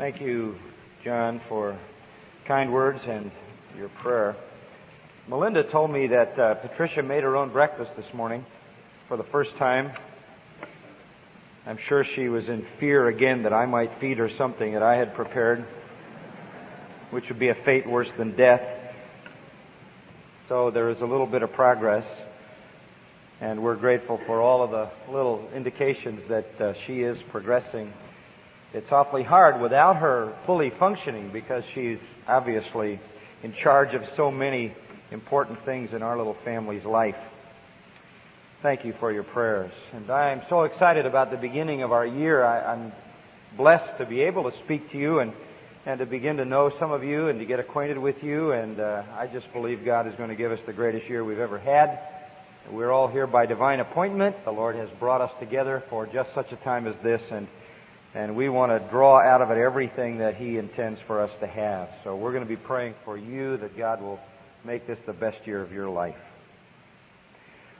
Thank you, John, for kind words and your prayer. Melinda told me that uh, Patricia made her own breakfast this morning for the first time. I'm sure she was in fear again that I might feed her something that I had prepared, which would be a fate worse than death. So there is a little bit of progress, and we're grateful for all of the little indications that uh, she is progressing. It's awfully hard without her fully functioning because she's obviously in charge of so many important things in our little family's life. Thank you for your prayers. And I am so excited about the beginning of our year. I, am blessed to be able to speak to you and, and to begin to know some of you and to get acquainted with you. And uh, I just believe God is going to give us the greatest year we've ever had. We're all here by divine appointment. The Lord has brought us together for just such a time as this. And and we want to draw out of it everything that He intends for us to have. So we're going to be praying for you that God will make this the best year of your life.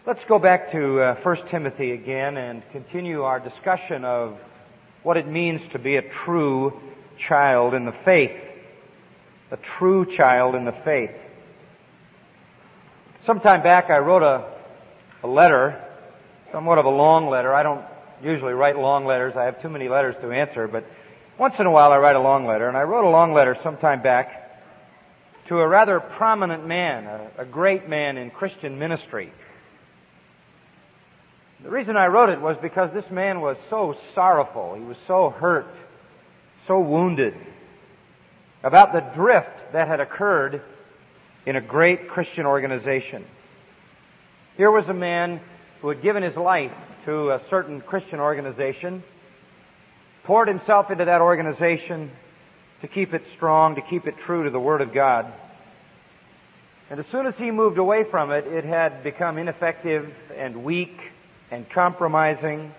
Let's go back to uh, 1 Timothy again and continue our discussion of what it means to be a true child in the faith. A true child in the faith. Some time back I wrote a, a letter, somewhat of a long letter. I don't usually write long letters. I have too many letters to answer, but once in a while I write a long letter. And I wrote a long letter some time back to a rather prominent man, a, a great man in Christian ministry. The reason I wrote it was because this man was so sorrowful. He was so hurt, so wounded about the drift that had occurred in a great Christian organization. Here was a man who had given his life to a certain Christian organization, poured himself into that organization to keep it strong, to keep it true to the Word of God. And as soon as he moved away from it, it had become ineffective and weak and compromising.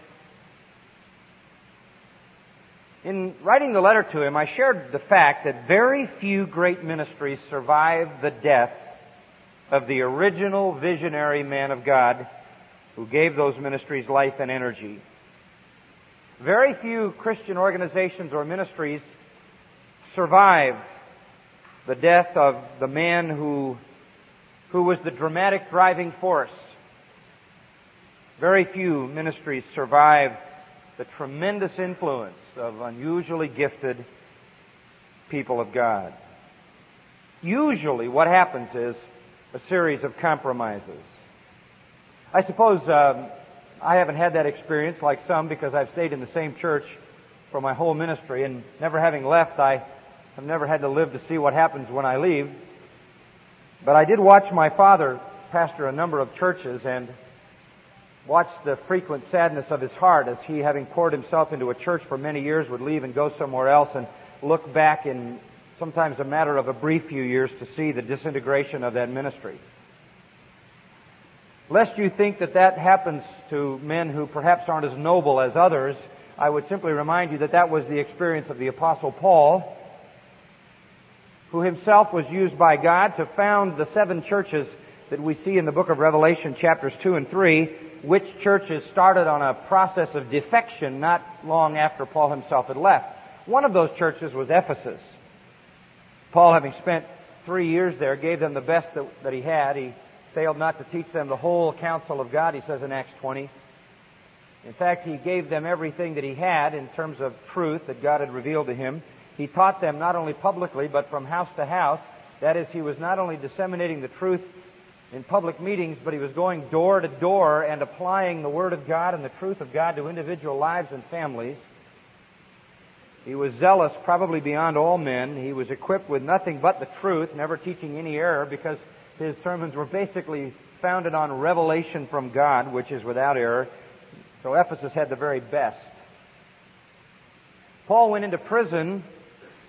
In writing the letter to him, I shared the fact that very few great ministries survive the death of the original visionary man of God who gave those ministries life and energy. Very few Christian organizations or ministries survive the death of the man who, who was the dramatic driving force. Very few ministries survive the tremendous influence of unusually gifted people of God. Usually what happens is a series of compromises. I suppose um, I haven't had that experience like some because I've stayed in the same church for my whole ministry, and never having left, I have never had to live to see what happens when I leave. But I did watch my father pastor a number of churches and watch the frequent sadness of his heart as he, having poured himself into a church for many years, would leave and go somewhere else and look back in sometimes a matter of a brief few years to see the disintegration of that ministry. Lest you think that that happens to men who perhaps aren't as noble as others, I would simply remind you that that was the experience of the Apostle Paul, who himself was used by God to found the seven churches that we see in the book of Revelation, chapters 2 and 3, which churches started on a process of defection not long after Paul himself had left. One of those churches was Ephesus. Paul, having spent three years there, gave them the best that, that he had. He failed not to teach them the whole counsel of God, he says in Acts 20. In fact, he gave them everything that he had in terms of truth that God had revealed to him. He taught them not only publicly, but from house to house. That is, he was not only disseminating the truth in public meetings, but he was going door to door and applying the Word of God and the truth of God to individual lives and families. He was zealous, probably beyond all men. He was equipped with nothing but the truth, never teaching any error, because his sermons were basically founded on revelation from God, which is without error. So Ephesus had the very best. Paul went into prison,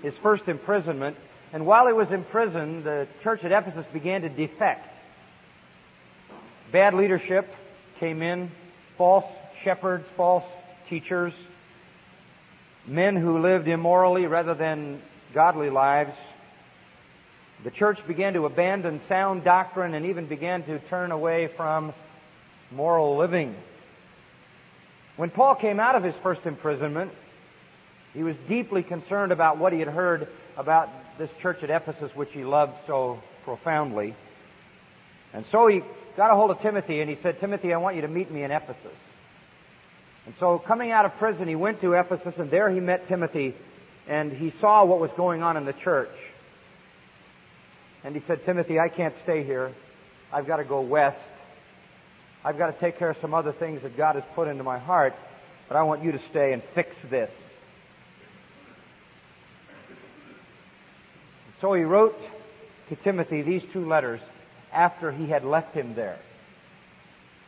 his first imprisonment, and while he was in prison, the church at Ephesus began to defect. Bad leadership came in, false shepherds, false teachers, men who lived immorally rather than godly lives the church began to abandon sound doctrine and even began to turn away from moral living. When Paul came out of his first imprisonment, He was deeply concerned about what he had heard about this church at Ephesus, which he loved so profoundly. And so he got a hold of Timothy and he said, Timothy, I want you to meet me in Ephesus. And so coming out of prison, he went to Ephesus and there he met Timothy and he saw what was going on in the church. And he said, Timothy, I can't stay here. I've got to go west. I've got to take care of some other things that God has put into my heart, but I want you to stay and fix this. So he wrote to Timothy these two letters after he had left him there.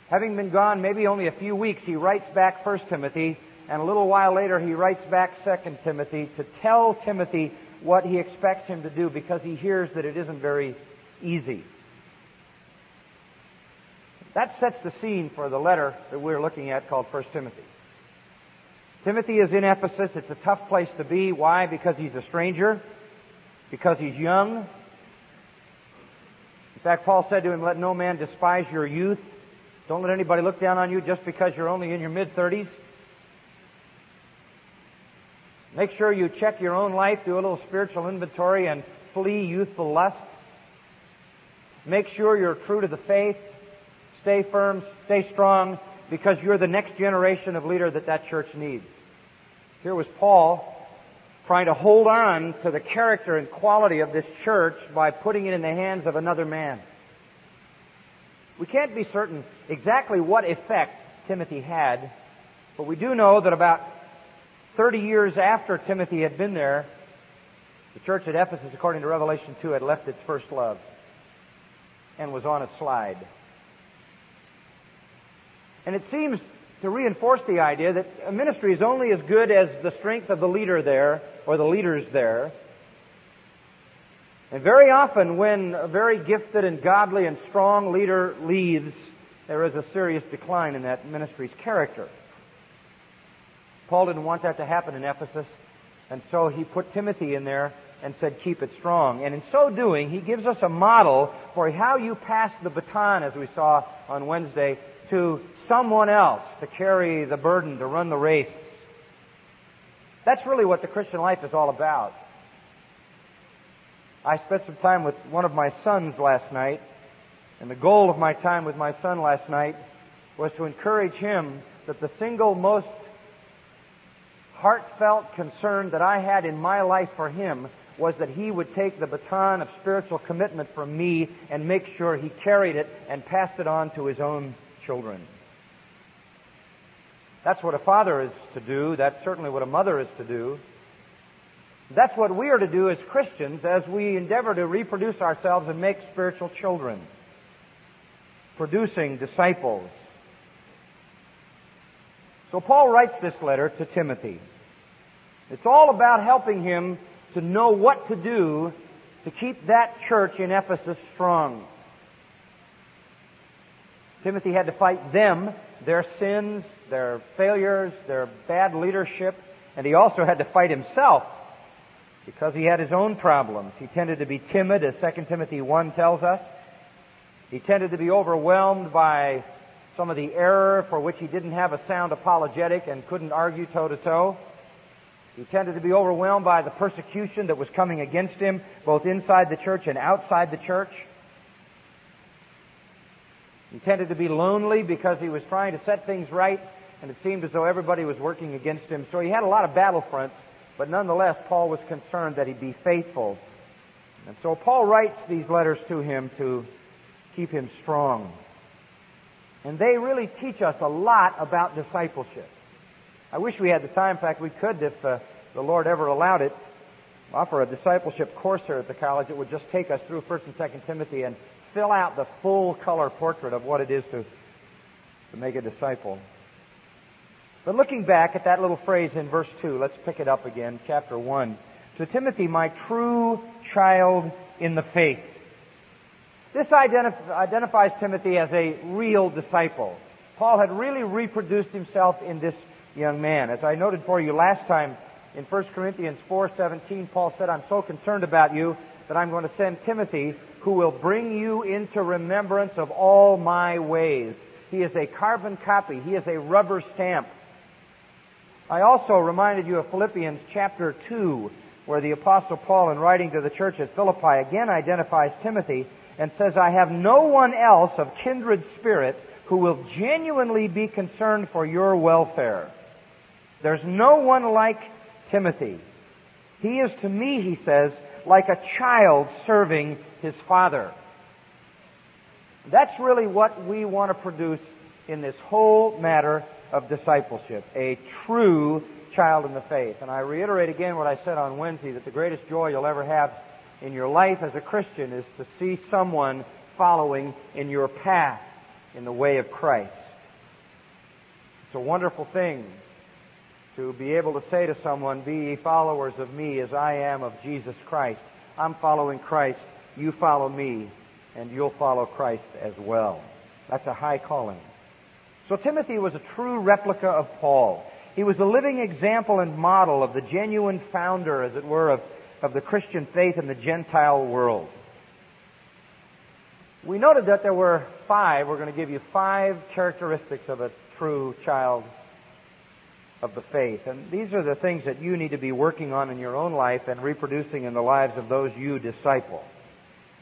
Having been gone maybe only a few weeks, he writes back First Timothy, and a little while later he writes back Second Timothy to tell Timothy what he expects him to do because he hears that it isn't very easy. That sets the scene for the letter that we're looking at called First Timothy. Timothy is in Ephesus. It's a tough place to be. Why? Because he's a stranger. Because he's young. In fact, Paul said to him, let no man despise your youth. Don't let anybody look down on you just because you're only in your mid 30s. Make sure you check your own life, do a little spiritual inventory, and flee youthful lusts. Make sure you're true to the faith. Stay firm, stay strong, because you're the next generation of leader that that church needs. Here was Paul trying to hold on to the character and quality of this church by putting it in the hands of another man. We can't be certain exactly what effect Timothy had, but we do know that about 30 years after Timothy had been there, the church at Ephesus, according to Revelation 2, had left its first love and was on a slide. And it seems to reinforce the idea that a ministry is only as good as the strength of the leader there, or the leaders there. And very often when a very gifted and godly and strong leader leaves, there is a serious decline in that ministry's character. Paul didn't want that to happen in Ephesus, and so he put Timothy in there and said, keep it strong. And in so doing, he gives us a model for how you pass the baton, as we saw on Wednesday, to someone else to carry the burden, to run the race. That's really what the Christian life is all about. I spent some time with one of my sons last night, and the goal of my time with my son last night was to encourage him that the single most heartfelt concern that I had in my life for him was that he would take the baton of spiritual commitment from me and make sure he carried it and passed it on to his own children. That's what a father is to do. That's certainly what a mother is to do. That's what we are to do as Christians as we endeavor to reproduce ourselves and make spiritual children. Producing disciples. So Paul writes this letter to Timothy. It's all about helping him to know what to do to keep that church in Ephesus strong. Timothy had to fight them, their sins, their failures, their bad leadership, and he also had to fight himself because he had his own problems. He tended to be timid, as 2 Timothy 1 tells us. He tended to be overwhelmed by some of the error for which he didn't have a sound apologetic and couldn't argue toe to toe. He tended to be overwhelmed by the persecution that was coming against him, both inside the church and outside the church. He tended to be lonely because he was trying to set things right, and it seemed as though everybody was working against him. So he had a lot of battle fronts, but nonetheless, Paul was concerned that he be faithful. And so Paul writes these letters to him to keep him strong. And they really teach us a lot about discipleship. I wish we had the time. In fact, we could, if uh, the Lord ever allowed it, offer a discipleship course here at the college. It would just take us through 1st and 2nd Timothy and fill out the full color portrait of what it is to, to make a disciple. But looking back at that little phrase in verse 2, let's pick it up again, chapter 1. To Timothy, my true child in the faith. This identif- identifies Timothy as a real disciple. Paul had really reproduced himself in this young man. As I noted for you last time in 1 Corinthians 4:17, Paul said, "I'm so concerned about you that I'm going to send Timothy who will bring you into remembrance of all my ways. He is a carbon copy. He is a rubber stamp I also reminded you of Philippians chapter 2, where the Apostle Paul, in writing to the church at Philippi, again identifies Timothy and says, I have no one else of kindred spirit who will genuinely be concerned for your welfare. There's no one like Timothy. He is to me, he says, like a child serving his father. That's really what we want to produce in this whole matter of discipleship. A true child in the faith. And I reiterate again what I said on Wednesday that the greatest joy you'll ever have in your life as a Christian is to see someone following in your path in the way of Christ. It's a wonderful thing to be able to say to someone, Be ye followers of me as I am of Jesus Christ. I'm following Christ. You follow me, and you'll follow Christ as well. That's a high calling. So Timothy was a true replica of Paul. He was a living example and model of the genuine founder, as it were, of, of the Christian faith in the Gentile world. We noted that there were five, we're going to give you five characteristics of a true child of the faith. And these are the things that you need to be working on in your own life and reproducing in the lives of those you disciple.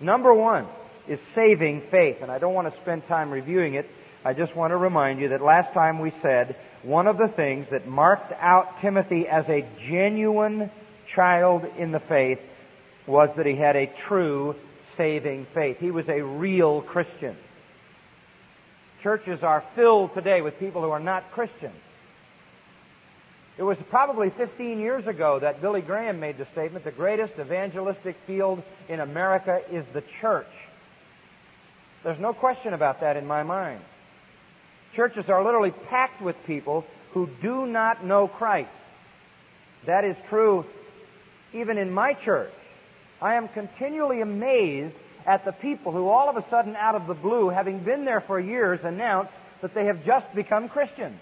Number one is saving faith. And I don't want to spend time reviewing it. I just want to remind you that last time we said one of the things that marked out Timothy as a genuine child in the faith was that he had a true saving faith. He was a real Christian. Churches are filled today with people who are not Christians. It was probably 15 years ago that Billy Graham made the statement, the greatest evangelistic field in America is the church. There's no question about that in my mind. Churches are literally packed with people who do not know Christ. That is true even in my church. I am continually amazed at the people who all of a sudden out of the blue, having been there for years, announce that they have just become Christians.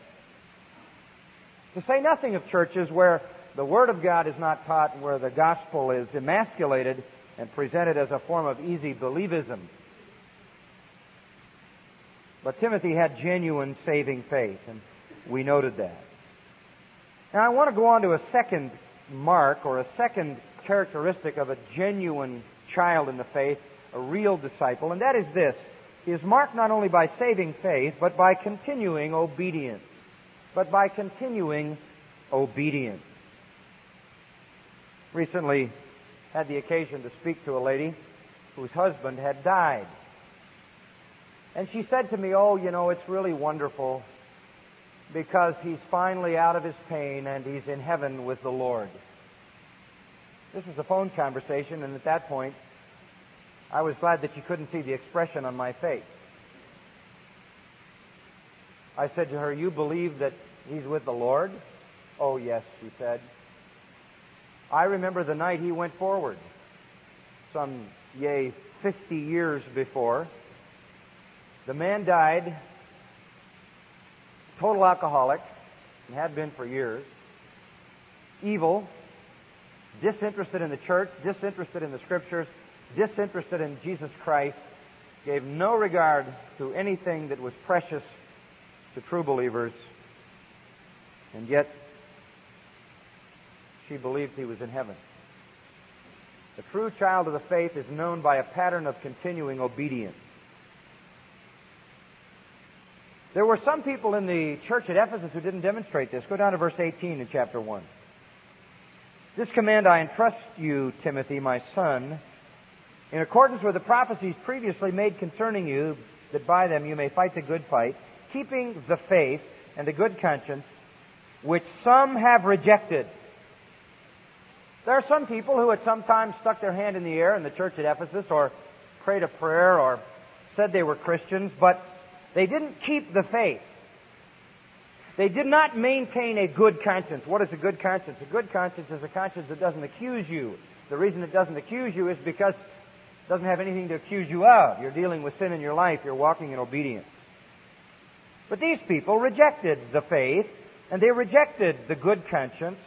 To say nothing of churches where the Word of God is not taught and where the gospel is emasculated and presented as a form of easy believism. But Timothy had genuine saving faith, and we noted that. Now I want to go on to a second mark or a second characteristic of a genuine child in the faith, a real disciple, and that is this. He is marked not only by saving faith, but by continuing obedience but by continuing obedience. Recently had the occasion to speak to a lady whose husband had died. And she said to me, Oh, you know, it's really wonderful because he's finally out of his pain and he's in heaven with the Lord. This was a phone conversation, and at that point, I was glad that you couldn't see the expression on my face. I said to her, You believe that he's with the Lord? Oh, yes, she said. I remember the night he went forward, some, yea, 50 years before. The man died, total alcoholic, and had been for years, evil, disinterested in the church, disinterested in the scriptures, disinterested in Jesus Christ, gave no regard to anything that was precious to true believers, and yet she believed he was in heaven. The true child of the faith is known by a pattern of continuing obedience. There were some people in the church at Ephesus who didn't demonstrate this. Go down to verse 18 in chapter 1. This command I entrust you, Timothy, my son, in accordance with the prophecies previously made concerning you, that by them you may fight the good fight, keeping the faith and the good conscience, which some have rejected. There are some people who at some time stuck their hand in the air in the church at Ephesus or prayed a prayer or said they were Christians, but they didn't keep the faith. They did not maintain a good conscience. What is a good conscience? A good conscience is a conscience that doesn't accuse you. The reason it doesn't accuse you is because it doesn't have anything to accuse you of. You're dealing with sin in your life. You're walking in obedience. But these people rejected the faith, and they rejected the good conscience.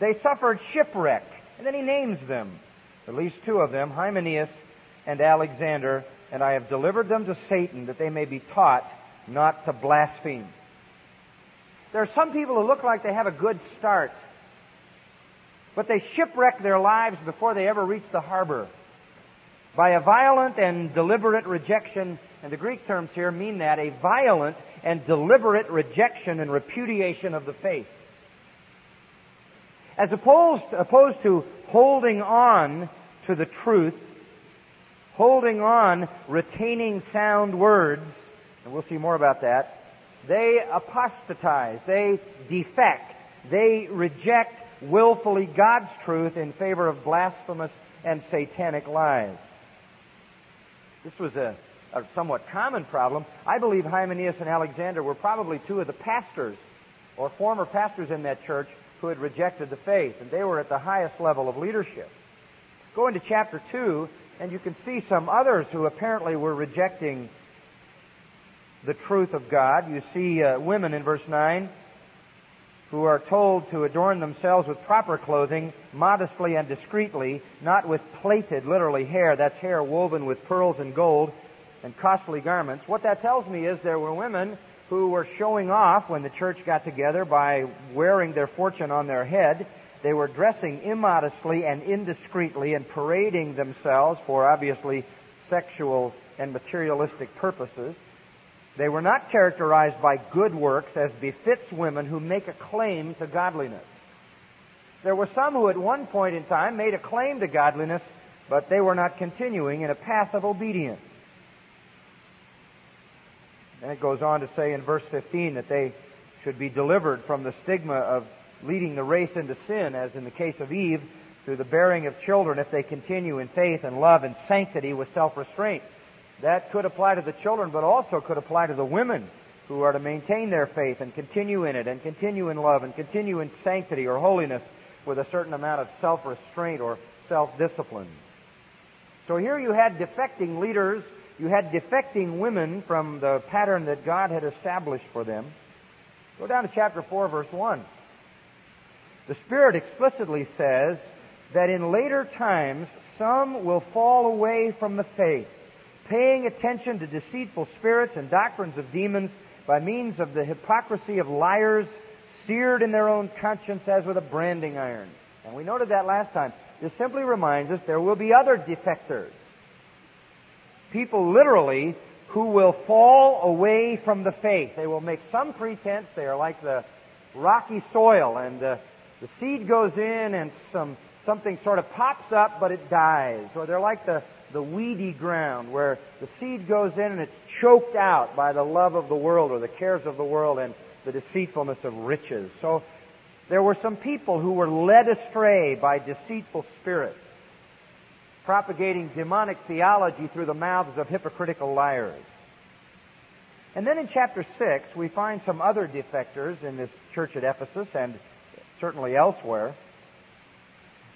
They suffered shipwreck. And then he names them, at least two of them, Hymenaeus and Alexander, and I have delivered them to Satan that they may be taught not to blaspheme. There are some people who look like they have a good start, but they shipwreck their lives before they ever reach the harbor by a violent and deliberate rejection, and the Greek terms here mean that, a violent and deliberate rejection and repudiation of the faith. As opposed, opposed to holding on to the truth, holding on, retaining sound words, and we'll see more about that, they apostatize, they defect, they reject willfully God's truth in favor of blasphemous and satanic lies. This was a, a somewhat common problem. I believe Hymenaeus and Alexander were probably two of the pastors or former pastors in that church who had rejected the faith, and they were at the highest level of leadership. Go into chapter 2, and you can see some others who apparently were rejecting the truth of God. You see uh, women in verse 9 who are told to adorn themselves with proper clothing, modestly and discreetly, not with plaited, literally hair. That's hair woven with pearls and gold and costly garments. What that tells me is there were women who were showing off when the church got together by wearing their fortune on their head. They were dressing immodestly and indiscreetly and parading themselves for obviously sexual and materialistic purposes. They were not characterized by good works as befits women who make a claim to godliness. There were some who at one point in time made a claim to godliness, but they were not continuing in a path of obedience. And it goes on to say in verse 15 that they should be delivered from the stigma of leading the race into sin, as in the case of Eve, through the bearing of children if they continue in faith and love and sanctity with self-restraint. That could apply to the children, but also could apply to the women who are to maintain their faith and continue in it and continue in love and continue in sanctity or holiness with a certain amount of self-restraint or self-discipline. So here you had defecting leaders, you had defecting women from the pattern that God had established for them. Go down to chapter 4 verse 1. The Spirit explicitly says that in later times some will fall away from the faith paying attention to deceitful spirits and doctrines of demons by means of the hypocrisy of liars, seared in their own conscience as with a branding iron. And we noted that last time. This simply reminds us there will be other defectors. People literally who will fall away from the faith. They will make some pretense. They are like the rocky soil and uh, the seed goes in and some something sort of pops up but it dies. Or they're like the the weedy ground where the seed goes in and it's choked out by the love of the world or the cares of the world and the deceitfulness of riches. So there were some people who were led astray by deceitful spirits, propagating demonic theology through the mouths of hypocritical liars. And then in chapter 6, we find some other defectors in this church at Ephesus and certainly elsewhere.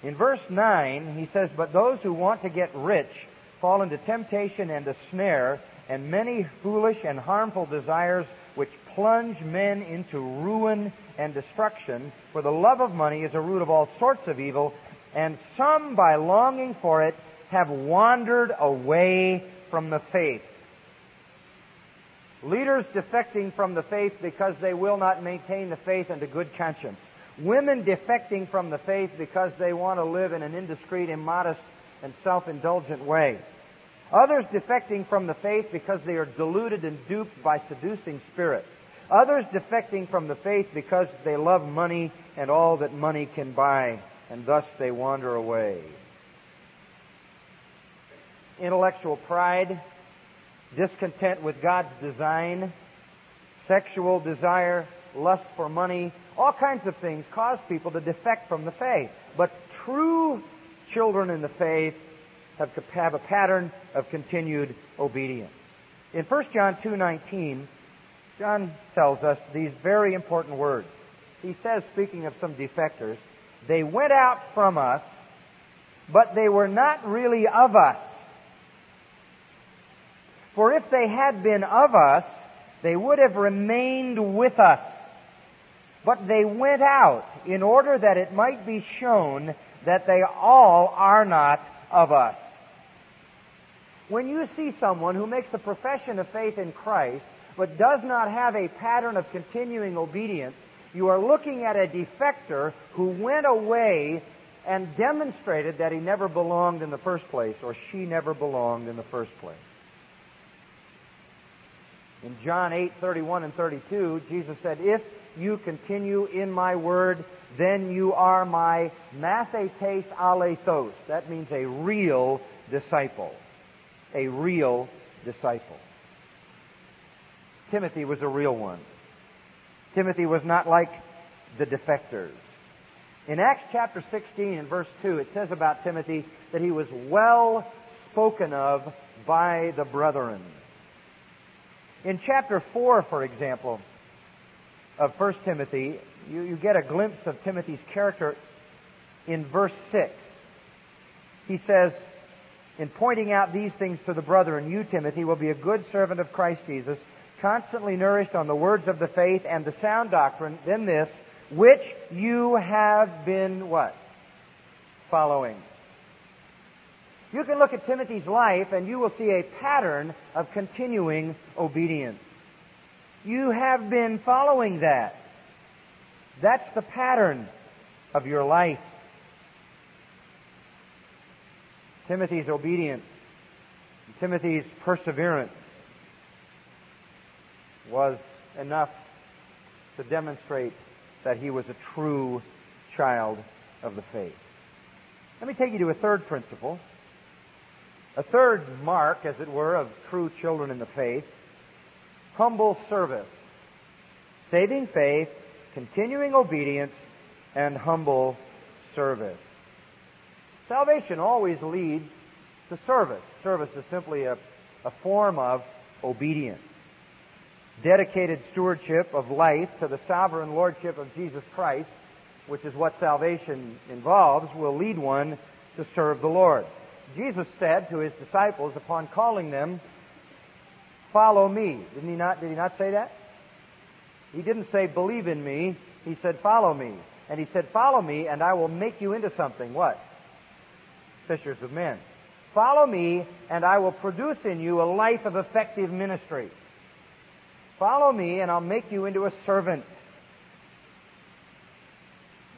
In verse 9, he says, But those who want to get rich fall into temptation and a snare, and many foolish and harmful desires which plunge men into ruin and destruction. For the love of money is a root of all sorts of evil, and some, by longing for it, have wandered away from the faith. Leaders defecting from the faith because they will not maintain the faith and a good conscience. Women defecting from the faith because they want to live in an indiscreet, immodest, and self-indulgent way. Others defecting from the faith because they are deluded and duped by seducing spirits. Others defecting from the faith because they love money and all that money can buy, and thus they wander away. Intellectual pride, discontent with God's design, sexual desire, lust for money, all kinds of things cause people to defect from the faith. But true children in the faith have, have a pattern of continued obedience. In 1 John 2.19, John tells us these very important words. He says, speaking of some defectors, they went out from us, but they were not really of us. For if they had been of us, they would have remained with us. But they went out in order that it might be shown that they all are not of us. When you see someone who makes a profession of faith in Christ, but does not have a pattern of continuing obedience, You are looking at a defector who went away and demonstrated that he never belonged in the first place, or she never belonged in the first place. In John 8, 31 and 32, Jesus said, If you continue in my word, then you are my mathetes alethos. That means a real disciple. A real disciple. Timothy was a real one. Timothy was not like the defectors. In Acts chapter 16 and verse 2, it says about Timothy that he was well spoken of by the brethren. In chapter 4, for example, of 1 Timothy, you, you get a glimpse of Timothy's character in verse 6. He says, in pointing out these things to the brethren, you, Timothy, will be a good servant of Christ Jesus, constantly nourished on the words of the faith and the sound doctrine, then this, which you have been what? Following. You can look at Timothy's life and you will see a pattern of continuing obedience. You have been following that. That's the pattern of your life. Timothy's obedience, Timothy's perseverance was enough to demonstrate that he was a true child of the faith. Let me take you to a third principle. A third mark, as it were, of true children in the faith humble service. Saving faith, continuing obedience, and humble service. Salvation always leads to service. Service is simply a, a form of obedience. Dedicated stewardship of life to the sovereign lordship of Jesus Christ, which is what salvation involves, will lead one to serve the Lord. Jesus said to his disciples upon calling them follow me. Didn't he not, did he not say that? He didn't say believe in me. He said follow me. And he said follow me and I will make you into something. What? Fishers of men. Follow me and I will produce in you a life of effective ministry. Follow me and I'll make you into a servant.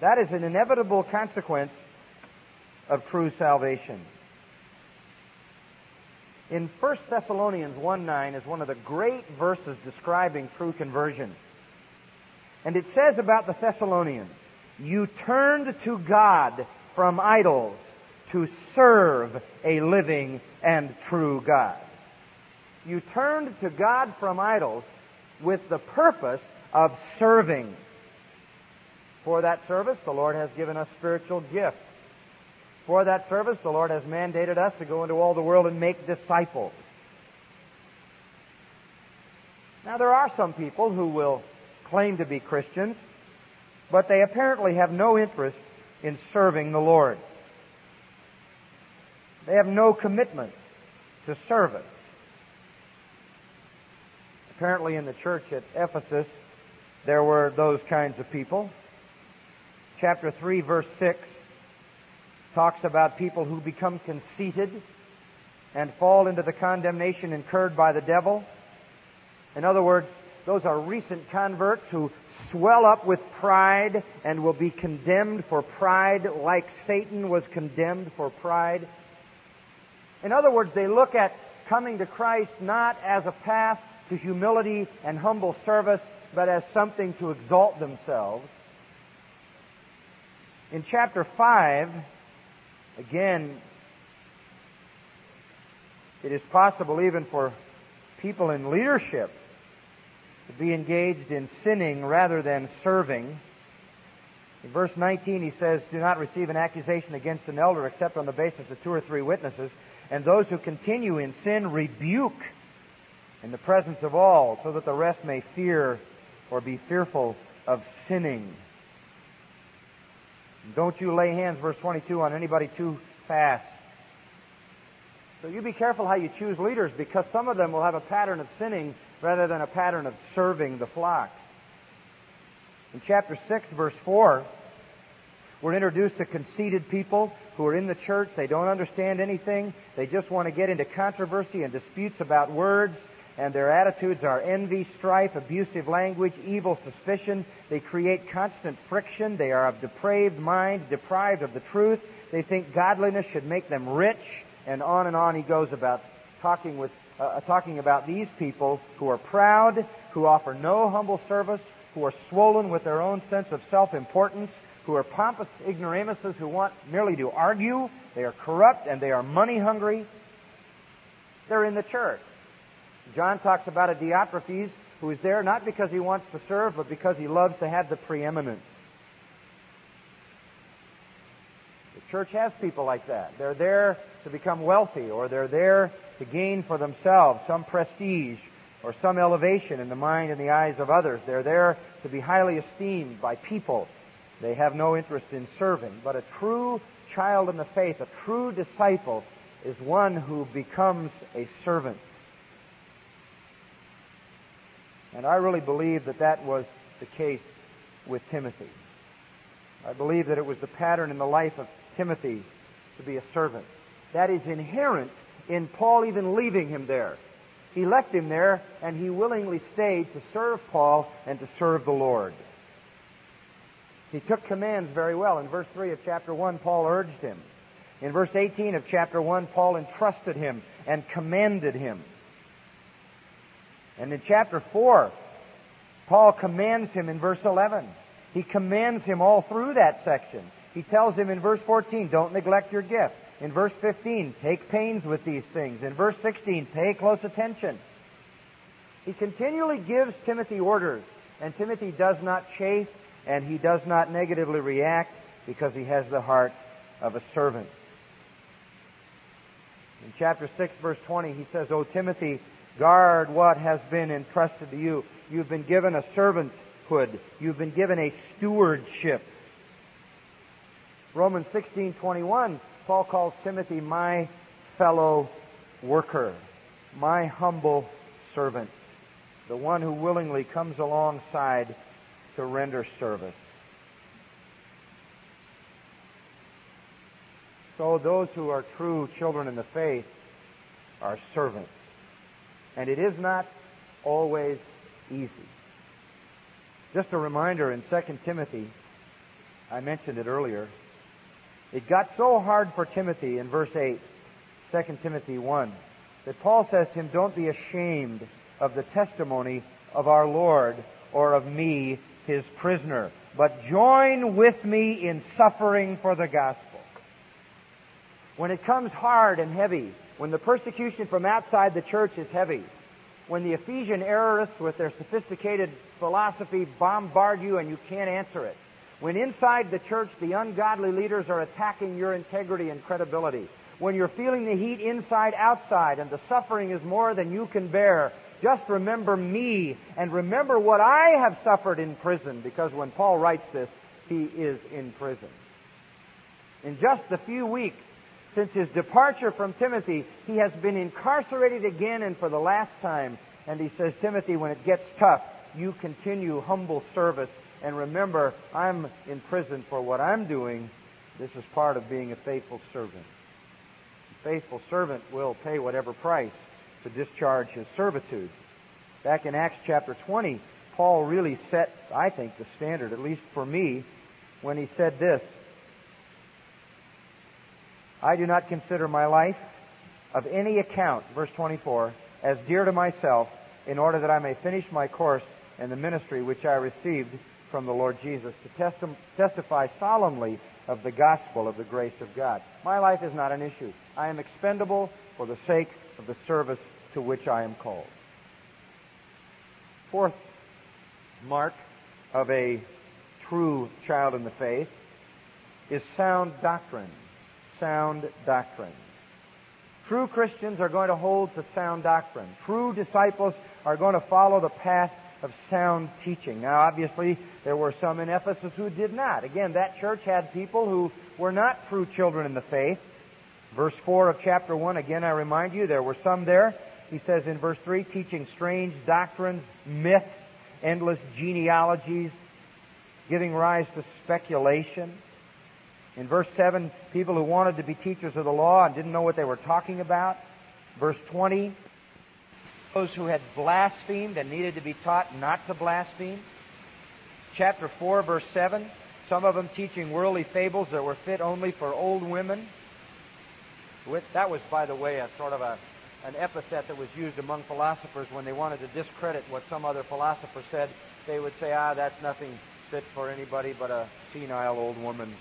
That is an inevitable consequence of true salvation in 1 Thessalonians 1 9 is one of the great verses describing true conversion. And it says about the Thessalonians, you turned to God from idols to serve a living and true God. You turned to God from idols with the purpose of serving. For that service, the Lord has given us spiritual gifts. For that service, the Lord has mandated us to go into all the world and make disciples. Now, there are some people who will claim to be Christians, but they apparently have no interest in serving the Lord. They have no commitment to service. Apparently, in the church at Ephesus, there were those kinds of people. Chapter 3, verse 6 talks about people who become conceited and fall into the condemnation incurred by the devil. In other words, those are recent converts who swell up with pride and will be condemned for pride like Satan was condemned for pride. In other words, they look at coming to Christ not as a path to humility and humble service, but as something to exalt themselves. In chapter 5, Again, it is possible even for people in leadership to be engaged in sinning rather than serving. In verse 19, he says, Do not receive an accusation against an elder except on the basis of two or three witnesses. And those who continue in sin rebuke in the presence of all, so that the rest may fear or be fearful of sinning. Don't you lay hands, verse 22, on anybody too fast. So you be careful how you choose leaders because some of them will have a pattern of sinning rather than a pattern of serving the flock. In chapter 6, verse 4, we're introduced to conceited people who are in the church. They don't understand anything. They just want to get into controversy and disputes about words. And their attitudes are envy, strife, abusive language, evil suspicion. They create constant friction. They are of depraved mind, deprived of the truth. They think godliness should make them rich, and on and on he goes about talking with uh, uh talking about these people who are proud, who offer no humble service, who are swollen with their own sense of self-importance, who are pompous ignoramuses who want merely to argue. They are corrupt and they are money hungry. They're in the church. John talks about a Diotrephes who is there not because he wants to serve, but because he loves to have the preeminence. The church has people like that. They're there to become wealthy, or they're there to gain for themselves some prestige or some elevation in the mind and the eyes of others. They're there to be highly esteemed by people. They have no interest in serving. But a true child in the faith, a true disciple, is one who becomes a servant. And I really believe that that was the case with Timothy. I believe that it was the pattern in the life of Timothy to be a servant. That is inherent in Paul even leaving him there. He left him there and he willingly stayed to serve Paul and to serve the Lord. He took commands very well. In verse 3 of chapter 1, Paul urged him. In verse 18 of chapter 1, Paul entrusted him and commanded him. And in chapter 4, Paul commands him in verse 11. He commands him all through that section. He tells him in verse 14, don't neglect your gift. In verse 15, take pains with these things. In verse 16, pay close attention. He continually gives Timothy orders, and Timothy does not chafe and he does not negatively react because he has the heart of a servant. In chapter 6 verse 20 he says, O Timothy, guard what has been entrusted to you. You've been given a servanthood. You've been given a stewardship. Romans 16:21 Paul calls Timothy my fellow worker, my humble servant, the one who willingly comes alongside to render service. So those who are true children in the faith are servants. And it is not always easy. Just a reminder in 2 Timothy, I mentioned it earlier, it got so hard for Timothy in verse 8, 2 Timothy 1, that Paul says to him, Don't be ashamed of the testimony of our Lord or of me, his prisoner, but join with me in suffering for the gospel. When it comes hard and heavy, when the persecution from outside the church is heavy, when the Ephesian errorists with their sophisticated philosophy bombard you and you can't answer it, when inside the church the ungodly leaders are attacking your integrity and credibility, when you're feeling the heat inside outside and the suffering is more than you can bear, just remember me and remember what I have suffered in prison because when Paul writes this, he is in prison. In just a few weeks since his departure from Timothy, he has been incarcerated again and for the last time. And he says, Timothy, when it gets tough, you continue humble service and remember, I'm in prison for what I'm doing. This is part of being a faithful servant. A faithful servant will pay whatever price to discharge his servitude. Back in Acts chapter 20, Paul really set, I think, the standard, at least for me, when he said this I do not consider my life of any account, verse 24, as dear to myself, in order that I may finish my course in the ministry which I received from the Lord Jesus, to testi- testify solemnly of the gospel of the grace of God. My life is not an issue. I am expendable for the sake of the service to which I am called. Fourth mark of a true child in the faith is sound doctrine. Sound doctrine. True Christians are going to hold to sound doctrine. True disciples are going to follow the path of sound teaching. Now, obviously, there were some in Ephesus who did not. Again, that church had people who were not true children in the faith. Verse 4 of chapter 1, again, I remind you, there were some there he says in verse 3, teaching strange doctrines, myths, endless genealogies, giving rise to speculation. In verse 7, people who wanted to be teachers of the law and didn't know what they were talking about. Verse 20, those who had blasphemed and needed to be taught not to blaspheme. Chapter 4, verse 7, some of them teaching worldly fables that were fit only for old women. That was, by the way, a sort of a, an epithet that was used among philosophers when they wanted to discredit what some other philosopher said. They would say, ah, that's nothing fit for anybody but a senile old woman.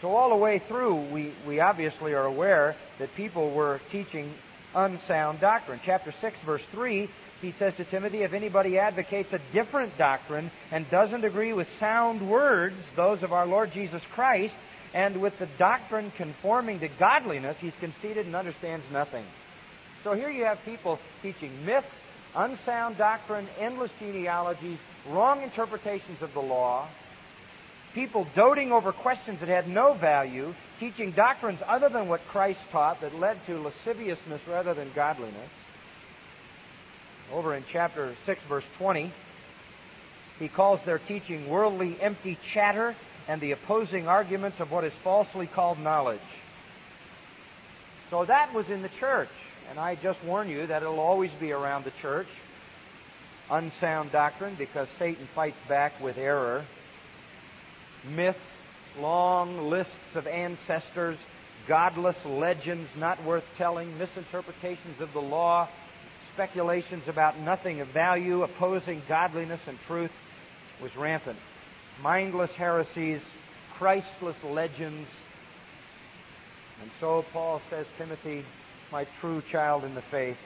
So all the way through, we, we obviously are aware that people were teaching unsound doctrine. Chapter 6, verse 3, he says to Timothy, if anybody advocates a different doctrine and doesn't agree with sound words, those of our Lord Jesus Christ, and with the doctrine conforming to godliness, he's conceited and understands nothing. So here you have people teaching myths, unsound doctrine, endless genealogies, wrong interpretations of the law, people doting over questions that had no value, teaching doctrines other than what Christ taught that led to lasciviousness rather than godliness. Over in chapter 6, verse 20, he calls their teaching worldly, empty chatter and the opposing arguments of what is falsely called knowledge. So that was in the church. And I just warn you that it'll always be around the church. Unsound doctrine because Satan fights back with error. Myths, long lists of ancestors, godless legends not worth telling, misinterpretations of the law, speculations about nothing of value, opposing godliness and truth was rampant mindless heresies, Christless legends. And so Paul says, Timothy, my true child in the faith,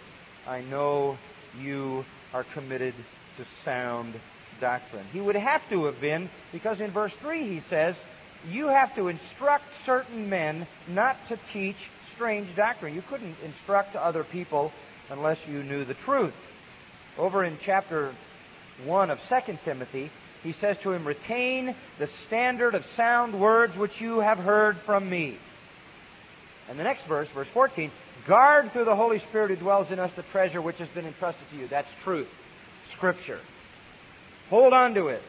I know you are committed to sound doctrine. He would have to have been, because in verse 3 he says, you have to instruct certain men not to teach strange doctrine. You couldn't instruct other people unless you knew the truth. Over in chapter 1 of 2 Timothy, he says to him, Retain the standard of sound words which you have heard from me. And the next verse, verse 14, guard through the Holy Spirit who dwells in us the treasure which has been entrusted to you. That's truth. Scripture. Hold on to it.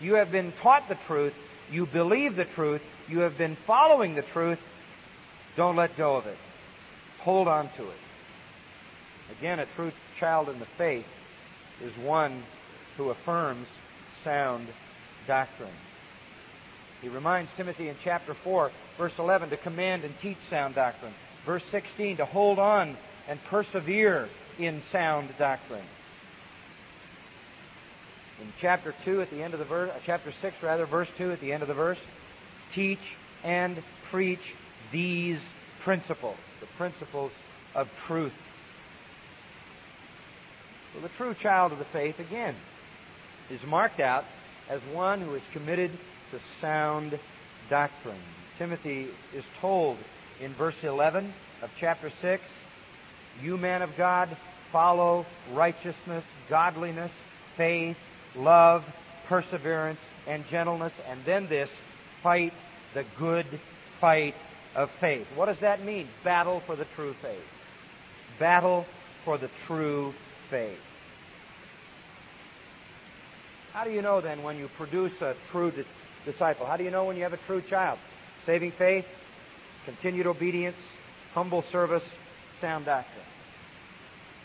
You have been taught the truth. You believe the truth. You have been following the truth. Don't let go of it. Hold on to it. Again, a true child in the faith is one who affirms sound doctrine. He reminds Timothy in chapter 4, verse 11, to command and teach sound doctrine. Verse 16, to hold on and persevere in sound doctrine. In chapter 2, at the end of the verse, uh, chapter 6, rather, verse 2, at the end of the verse, teach and preach these principles, the principles of truth. So the true child of the faith, again, is marked out as one who is committed to sound doctrine. Timothy is told in verse 11 of chapter 6, You, man of God, follow righteousness, godliness, faith, love, perseverance, and gentleness, and then this, fight the good fight of faith. What does that mean? Battle for the true faith. Battle for the true faith. How do you know then when you produce a true di- disciple? How do you know when you have a true child? Saving faith, continued obedience, humble service, sound doctrine.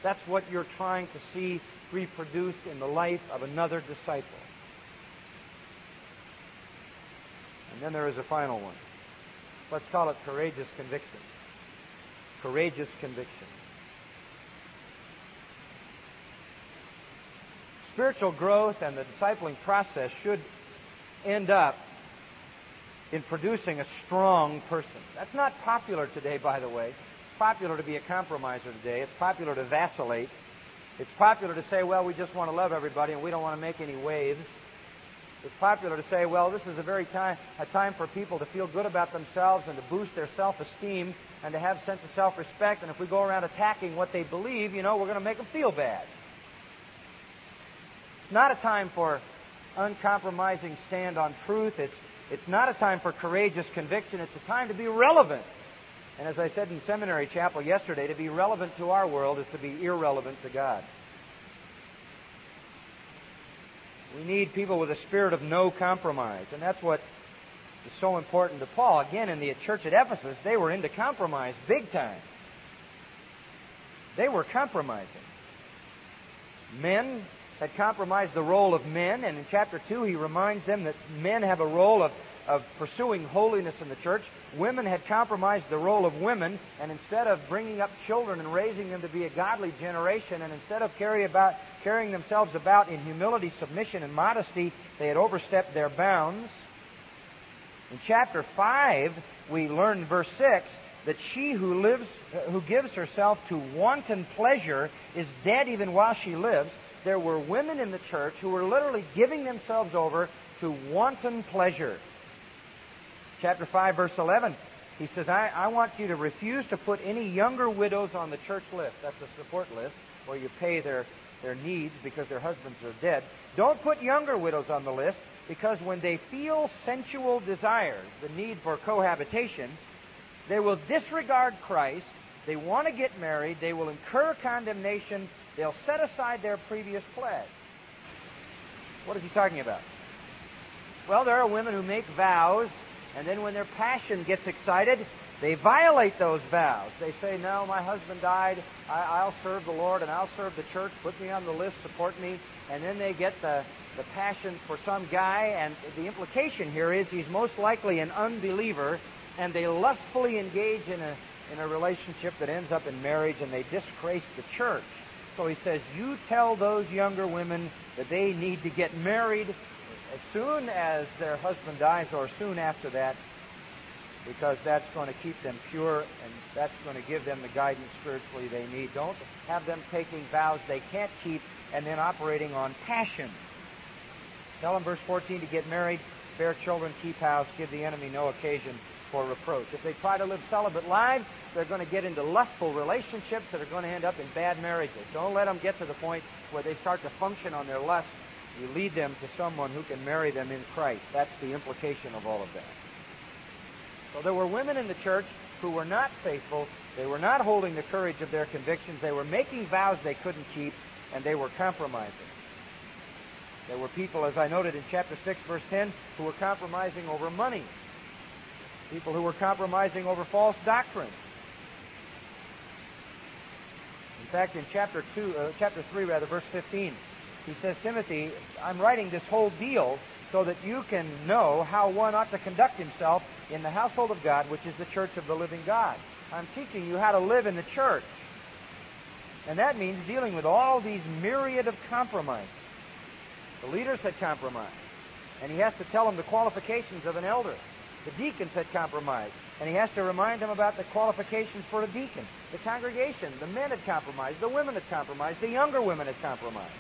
That's what you're trying to see reproduced in the life of another disciple. And then there is a final one. Let's call it courageous conviction. Courageous conviction. spiritual growth and the discipling process should end up in producing a strong person. That's not popular today, by the way. It's popular to be a compromiser today. It's popular to vacillate. It's popular to say, well, we just want to love everybody and we don't want to make any waves. It's popular to say, well, this is a very time, a time for people to feel good about themselves and to boost their self-esteem and to have a sense of self-respect. And if we go around attacking what they believe, you know, we're going to make them feel bad. It's not a time for uncompromising stand on truth. It's, it's not a time for courageous conviction. It's a time to be relevant. And as I said in seminary chapel yesterday, to be relevant to our world is to be irrelevant to God. We need people with a spirit of no compromise. And that's what is so important to Paul. Again, in the church at Ephesus, they were into compromise big time. They were compromising. Men had compromised the role of men, and in chapter 2 he reminds them that men have a role of, of pursuing holiness in the church. Women had compromised the role of women, and instead of bringing up children and raising them to be a godly generation, and instead of carry about, carrying themselves about in humility, submission, and modesty, they had overstepped their bounds. In chapter 5, we learn verse 6 that she who lives, who gives herself to wanton pleasure is dead even while she lives. There were women in the church who were literally giving themselves over to wanton pleasure. Chapter 5, verse 11, he says, I, I want you to refuse to put any younger widows on the church list. That's a support list where you pay their, their needs because their husbands are dead. Don't put younger widows on the list because when they feel sensual desires, the need for cohabitation, they will disregard Christ. They want to get married. They will incur condemnation. They'll set aside their previous pledge. What is he talking about? Well, there are women who make vows, and then when their passion gets excited, they violate those vows. They say, No, my husband died. I, will serve the Lord and I'll serve the church. Put me on the list, support me. And then they get the, the passions for some guy, and the implication here is he's most likely an unbeliever, and they lustfully engage in a, in a relationship that ends up in marriage and they disgrace the church. So he says, You tell those younger women that they need to get married as soon as their husband dies or soon after that, because that's going to keep them pure and that's going to give them the guidance spiritually they need. Don't have them taking vows they can't keep and then operating on passion. Tell them, verse 14, to get married, bear children, keep house, give the enemy no occasion for reproach. If they try to live celibate lives, they're going to get into lustful relationships that are going to end up in bad marriages. Don't let them get to the point where they start to function on their lust. You lead them to someone who can marry them in Christ. That's the implication of all of that. So there were women in the church who were not faithful. They were not holding the courage of their convictions. They were making vows they couldn't keep, and they were compromising. There were people, as I noted in chapter 6, verse 10, who were compromising over money people who were compromising over false doctrine. In fact, in chapter two, uh, chapter three, rather, verse fifteen, he says, Timothy, I'm writing this whole deal so that you can know how one ought to conduct himself in the household of God, which is the church of the living God. I'm teaching you how to live in the church. And that means dealing with all these myriad of compromises. The leaders had compromised. And he has to tell them the qualifications of an elder. The deacons had compromised, and he has to remind them about the qualifications for a deacon. The congregation, the men had compromised, the women had compromised, the younger women had compromised.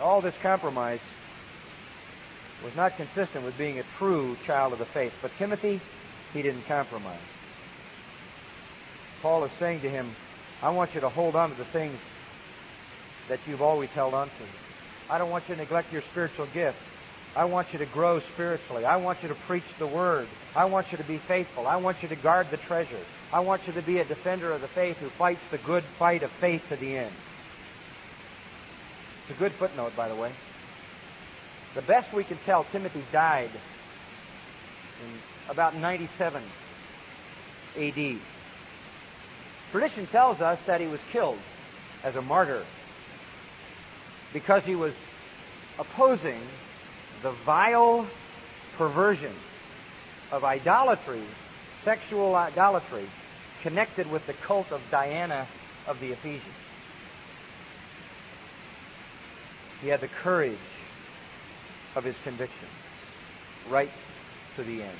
All this compromise was not consistent with being a true child of the faith. But Timothy, he didn't compromise. Paul is saying to him, I want you to hold on to the things that you've always held on to. I don't want you to neglect your spiritual gift. I want you to grow spiritually. I want you to preach the word. I want you to be faithful. I want you to guard the treasure. I want you to be a defender of the faith who fights the good fight of faith to the end. It's a good footnote, by the way. The best we can tell, Timothy died in about 97 AD. Tradition tells us that he was killed as a martyr because he was opposing the vile perversion of idolatry, sexual idolatry, connected with the cult of Diana of the Ephesians. He had the courage of his convictions right to the end.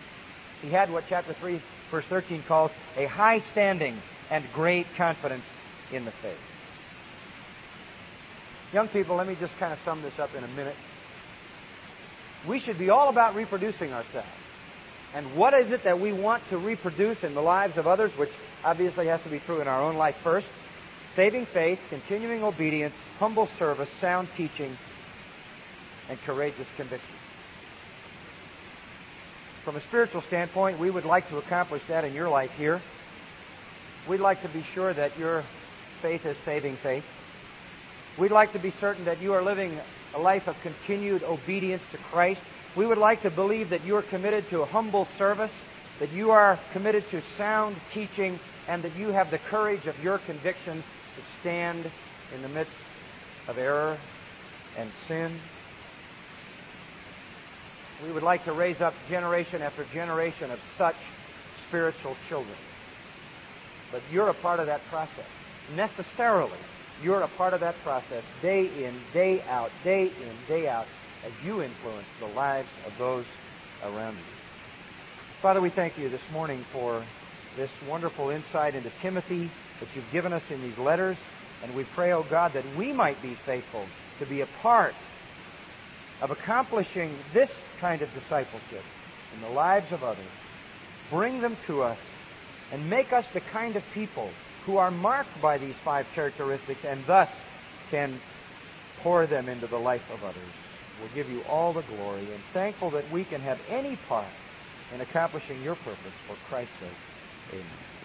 He had what chapter 3, verse 13 calls a high standing and great confidence in the faith. Young people, let me just kind of sum this up in a minute we should be all about reproducing ourselves. And what is it that we want to reproduce in the lives of others, which obviously has to be true in our own life first? Saving faith, continuing obedience, humble service, sound teaching, and courageous conviction. From a spiritual standpoint, we would like to accomplish that in your life here. We'd like to be sure that your faith is saving faith. We'd like to be certain that you are living a life of continued obedience to Christ. We would like to believe that you are committed to a humble service, that you are committed to sound teaching, and that you have the courage of your convictions to stand in the midst of error and sin. We would like to raise up generation after generation of such spiritual children. But you're a part of that process. Necessarily, you're a part of that process day in, day out, day in, day out, as you influence the lives of those around you. Father, we thank you this morning for this wonderful insight into Timothy that you've given us in these letters. And we pray, oh God, that we might be faithful to be a part of accomplishing this kind of discipleship in the lives of others. Bring them to us and make us the kind of people who are marked by these five characteristics and thus can pour them into the life of others. We'll give you all the glory and thankful that we can have any part in accomplishing your purpose for Christ's sake. Amen.